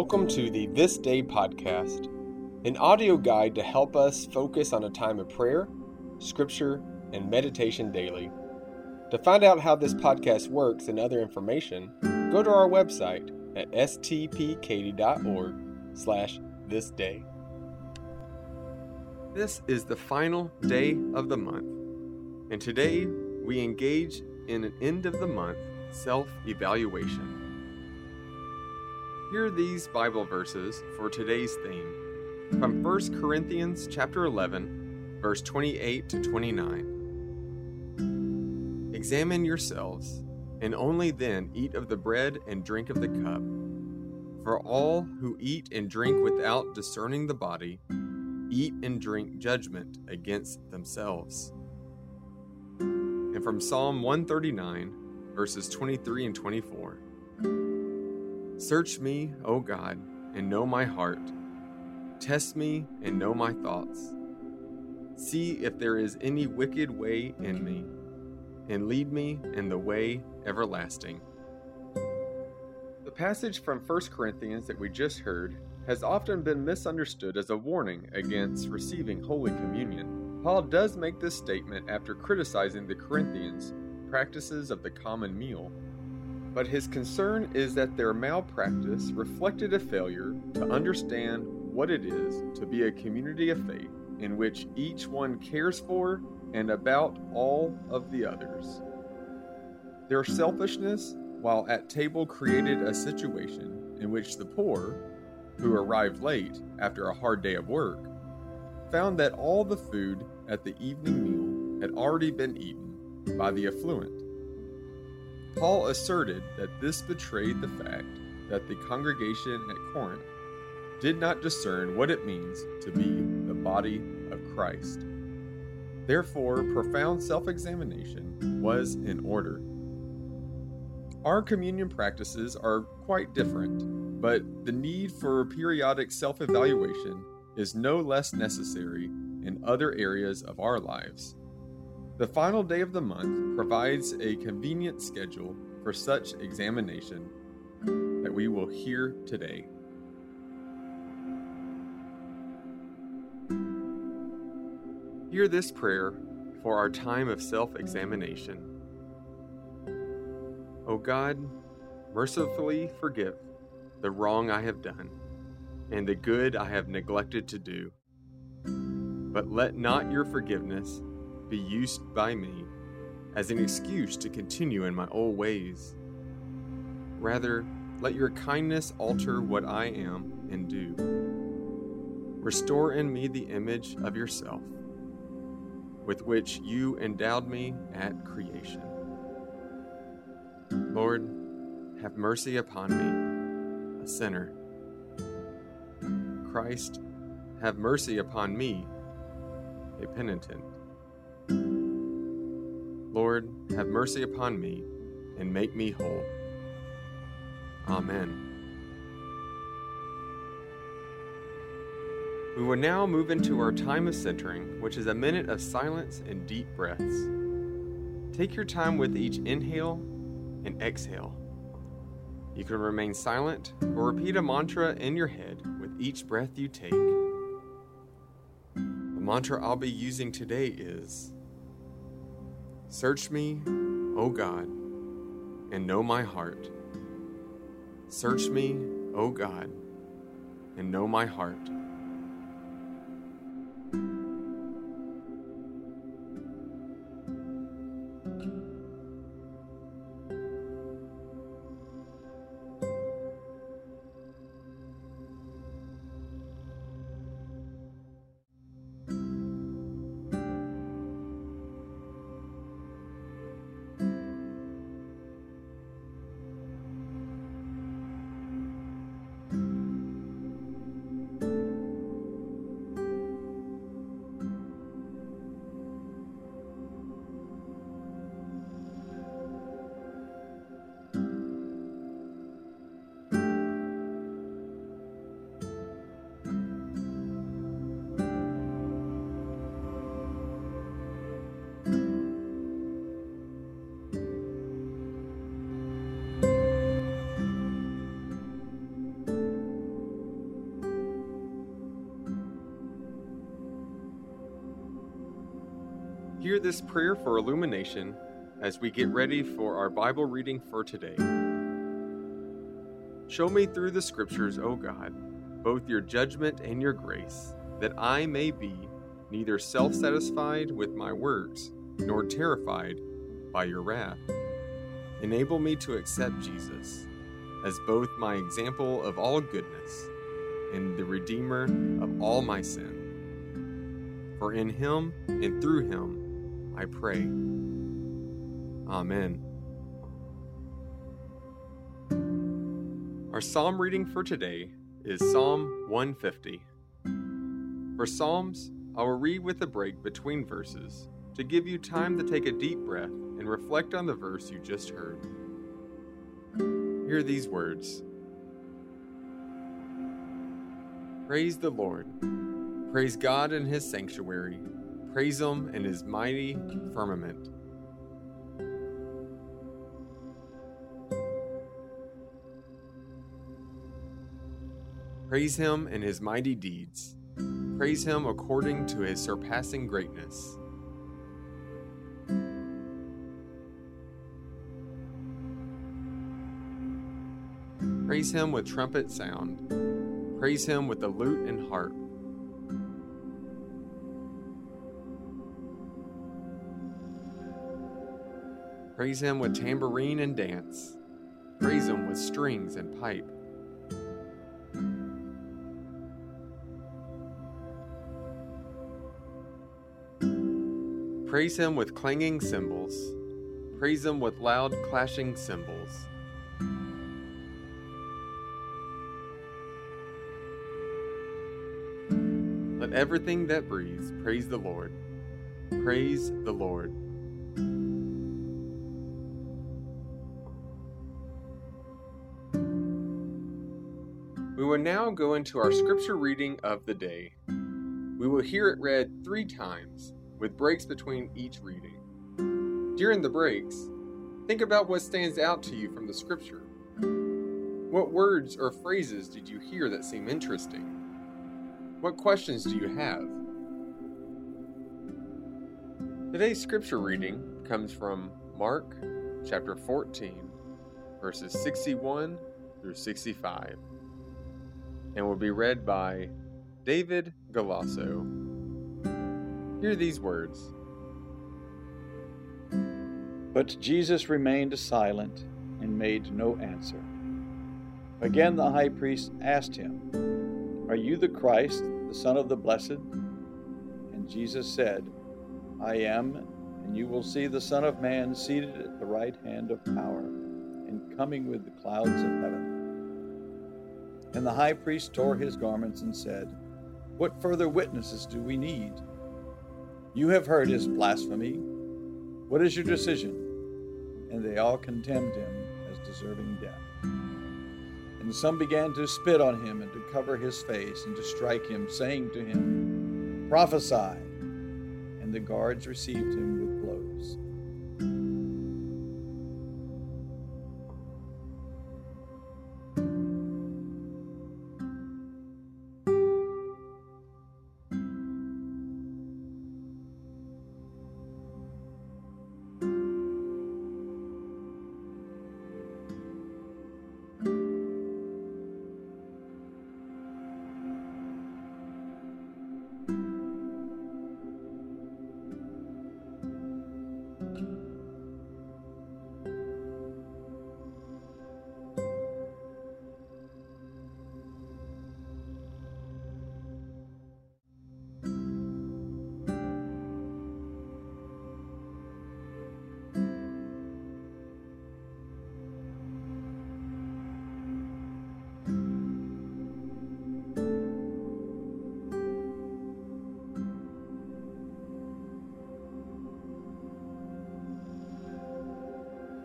Welcome to the This Day podcast, an audio guide to help us focus on a time of prayer, scripture, and meditation daily. To find out how this podcast works and other information, go to our website at stpkaty.org slash this day. This is the final day of the month, and today we engage in an end of the month self-evaluation. Here are these Bible verses for today's theme from 1 Corinthians chapter 11, verse 28 to 29. Examine yourselves, and only then eat of the bread and drink of the cup. For all who eat and drink without discerning the body eat and drink judgment against themselves. And from Psalm 139, verses 23 and 24. Search me, O God, and know my heart. Test me and know my thoughts. See if there is any wicked way in me, and lead me in the way everlasting. The passage from 1 Corinthians that we just heard has often been misunderstood as a warning against receiving Holy Communion. Paul does make this statement after criticizing the Corinthians' practices of the common meal but his concern is that their malpractice reflected a failure to understand what it is to be a community of faith in which each one cares for and about all of the others. Their selfishness, while at table, created a situation in which the poor, who arrived late after a hard day of work, found that all the food at the evening meal had already been eaten by the affluent Paul asserted that this betrayed the fact that the congregation at Corinth did not discern what it means to be the body of Christ. Therefore, profound self examination was in order. Our communion practices are quite different, but the need for periodic self evaluation is no less necessary in other areas of our lives. The final day of the month provides a convenient schedule for such examination that we will hear today. Hear this prayer for our time of self examination. O God, mercifully forgive the wrong I have done and the good I have neglected to do. But let not your forgiveness be used by me as an excuse to continue in my old ways. Rather, let your kindness alter what I am and do. Restore in me the image of yourself with which you endowed me at creation. Lord, have mercy upon me, a sinner. Christ, have mercy upon me, a penitent. Lord, have mercy upon me and make me whole. Amen. We will now move into our time of centering, which is a minute of silence and deep breaths. Take your time with each inhale and exhale. You can remain silent or repeat a mantra in your head with each breath you take. The mantra I'll be using today is Search me, O God, and know my heart. Search me, O God, and know my heart. Hear this prayer for illumination as we get ready for our Bible reading for today. Show me through the scriptures, O God, both your judgment and your grace, that I may be neither self satisfied with my works nor terrified by your wrath. Enable me to accept Jesus as both my example of all goodness and the Redeemer of all my sin. For in him and through him I pray. Amen. Our psalm reading for today is Psalm 150. For Psalms, I will read with a break between verses to give you time to take a deep breath and reflect on the verse you just heard. Hear these words Praise the Lord. Praise God in his sanctuary. Praise him in his mighty firmament. Praise him in his mighty deeds. Praise him according to his surpassing greatness. Praise him with trumpet sound. Praise him with the lute and harp. Praise him with tambourine and dance. Praise him with strings and pipe. Praise him with clanging cymbals. Praise him with loud clashing cymbals. Let everything that breathes praise the Lord. Praise the Lord. Now go into our scripture reading of the day. We will hear it read three times, with breaks between each reading. During the breaks, think about what stands out to you from the scripture. What words or phrases did you hear that seem interesting? What questions do you have? Today's scripture reading comes from Mark chapter 14, verses 61 through 65, and will be read by David Galasso. Hear these words. But Jesus remained silent and made no answer. Again the high priest asked him, are you the Christ, the Son of the Blessed? And Jesus said, I am, and you will see the Son of Man seated at the right hand of power and coming with the clouds of heaven. And the high priest tore his garments and said, What further witnesses do we need? You have heard his blasphemy. What is your decision? And they all condemned him as deserving death. And some began to spit on him and to cover his face and to strike him, saying to him, Prophesy! And the guards received him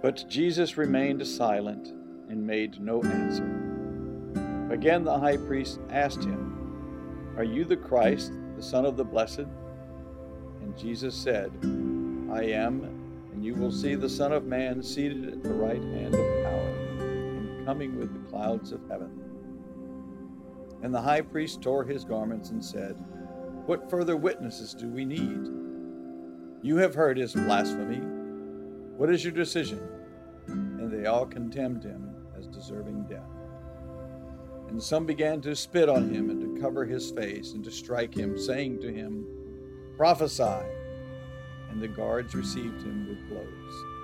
But Jesus remained silent and made no answer. Again the high priest asked him, Are you the Christ, the Son of the Blessed? And Jesus said, I am, and you will see the Son of Man seated at the right hand of power, and coming with the clouds of heaven. And the high priest tore his garments and said, What further witnesses do we need? You have heard his blasphemy. What is your decision? They all condemned him as deserving death. And some began to spit on him and to cover his face and to strike him, saying to him, Prophesy. And the guards received him with blows.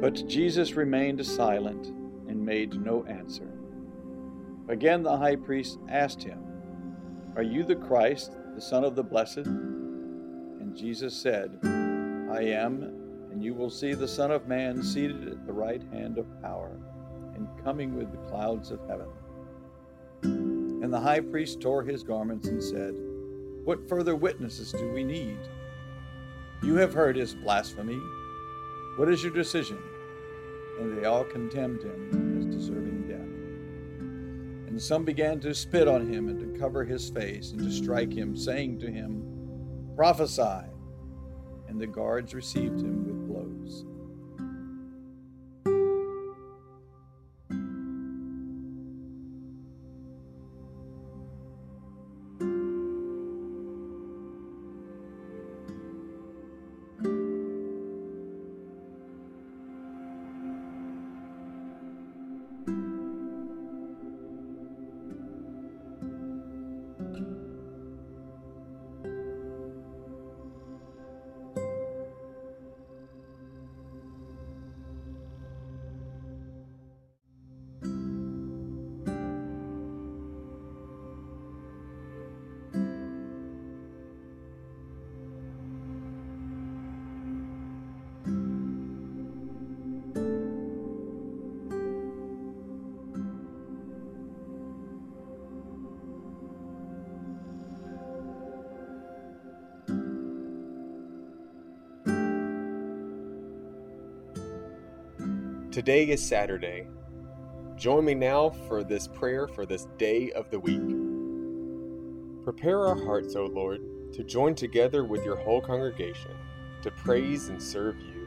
But Jesus remained silent and made no answer. Again the high priest asked him, Are you the Christ, the Son of the Blessed? And Jesus said, I am, and you will see the Son of Man seated at the right hand of power and coming with the clouds of heaven. And the high priest tore his garments and said, What further witnesses do we need? You have heard his blasphemy. What is your decision? And they all condemned him as deserving death. And some began to spit on him and to cover his face and to strike him, saying to him, Prophesy. And the guards received him with Today is Saturday. Join me now for this prayer for this day of the week. Prepare our hearts, O Lord, to join together with your whole congregation to praise and serve you.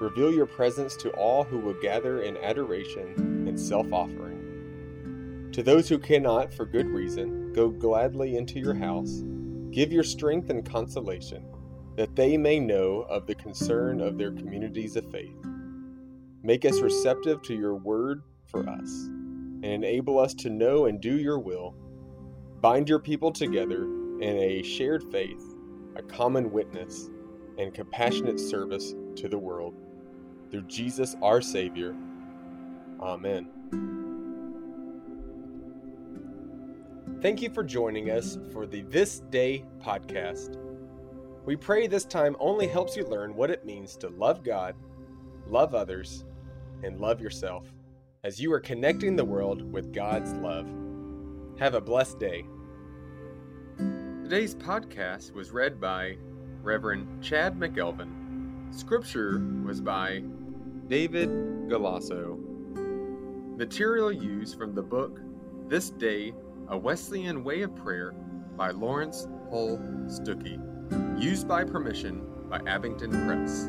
Reveal your presence to all who will gather in adoration and self offering. To those who cannot, for good reason, go gladly into your house, give your strength and consolation, that they may know of the concern of their communities of faith. Make us receptive to your word for us, and enable us to know and do your will. Bind your people together in a shared faith, a common witness, and compassionate service to the world. Through Jesus our Savior. Amen. Thank you for joining us for the This Day podcast. We pray this time only helps you learn what it means to love God, love others, and love yourself as you are connecting the world with God's love. Have a blessed day. Today's podcast was read by Reverend Chad McElveen. Scripture was by David Galasso. Material used from the book This Day, A Wesleyan Way of Prayer by Laurence Hull Stookey. Used by permission by Abingdon Press.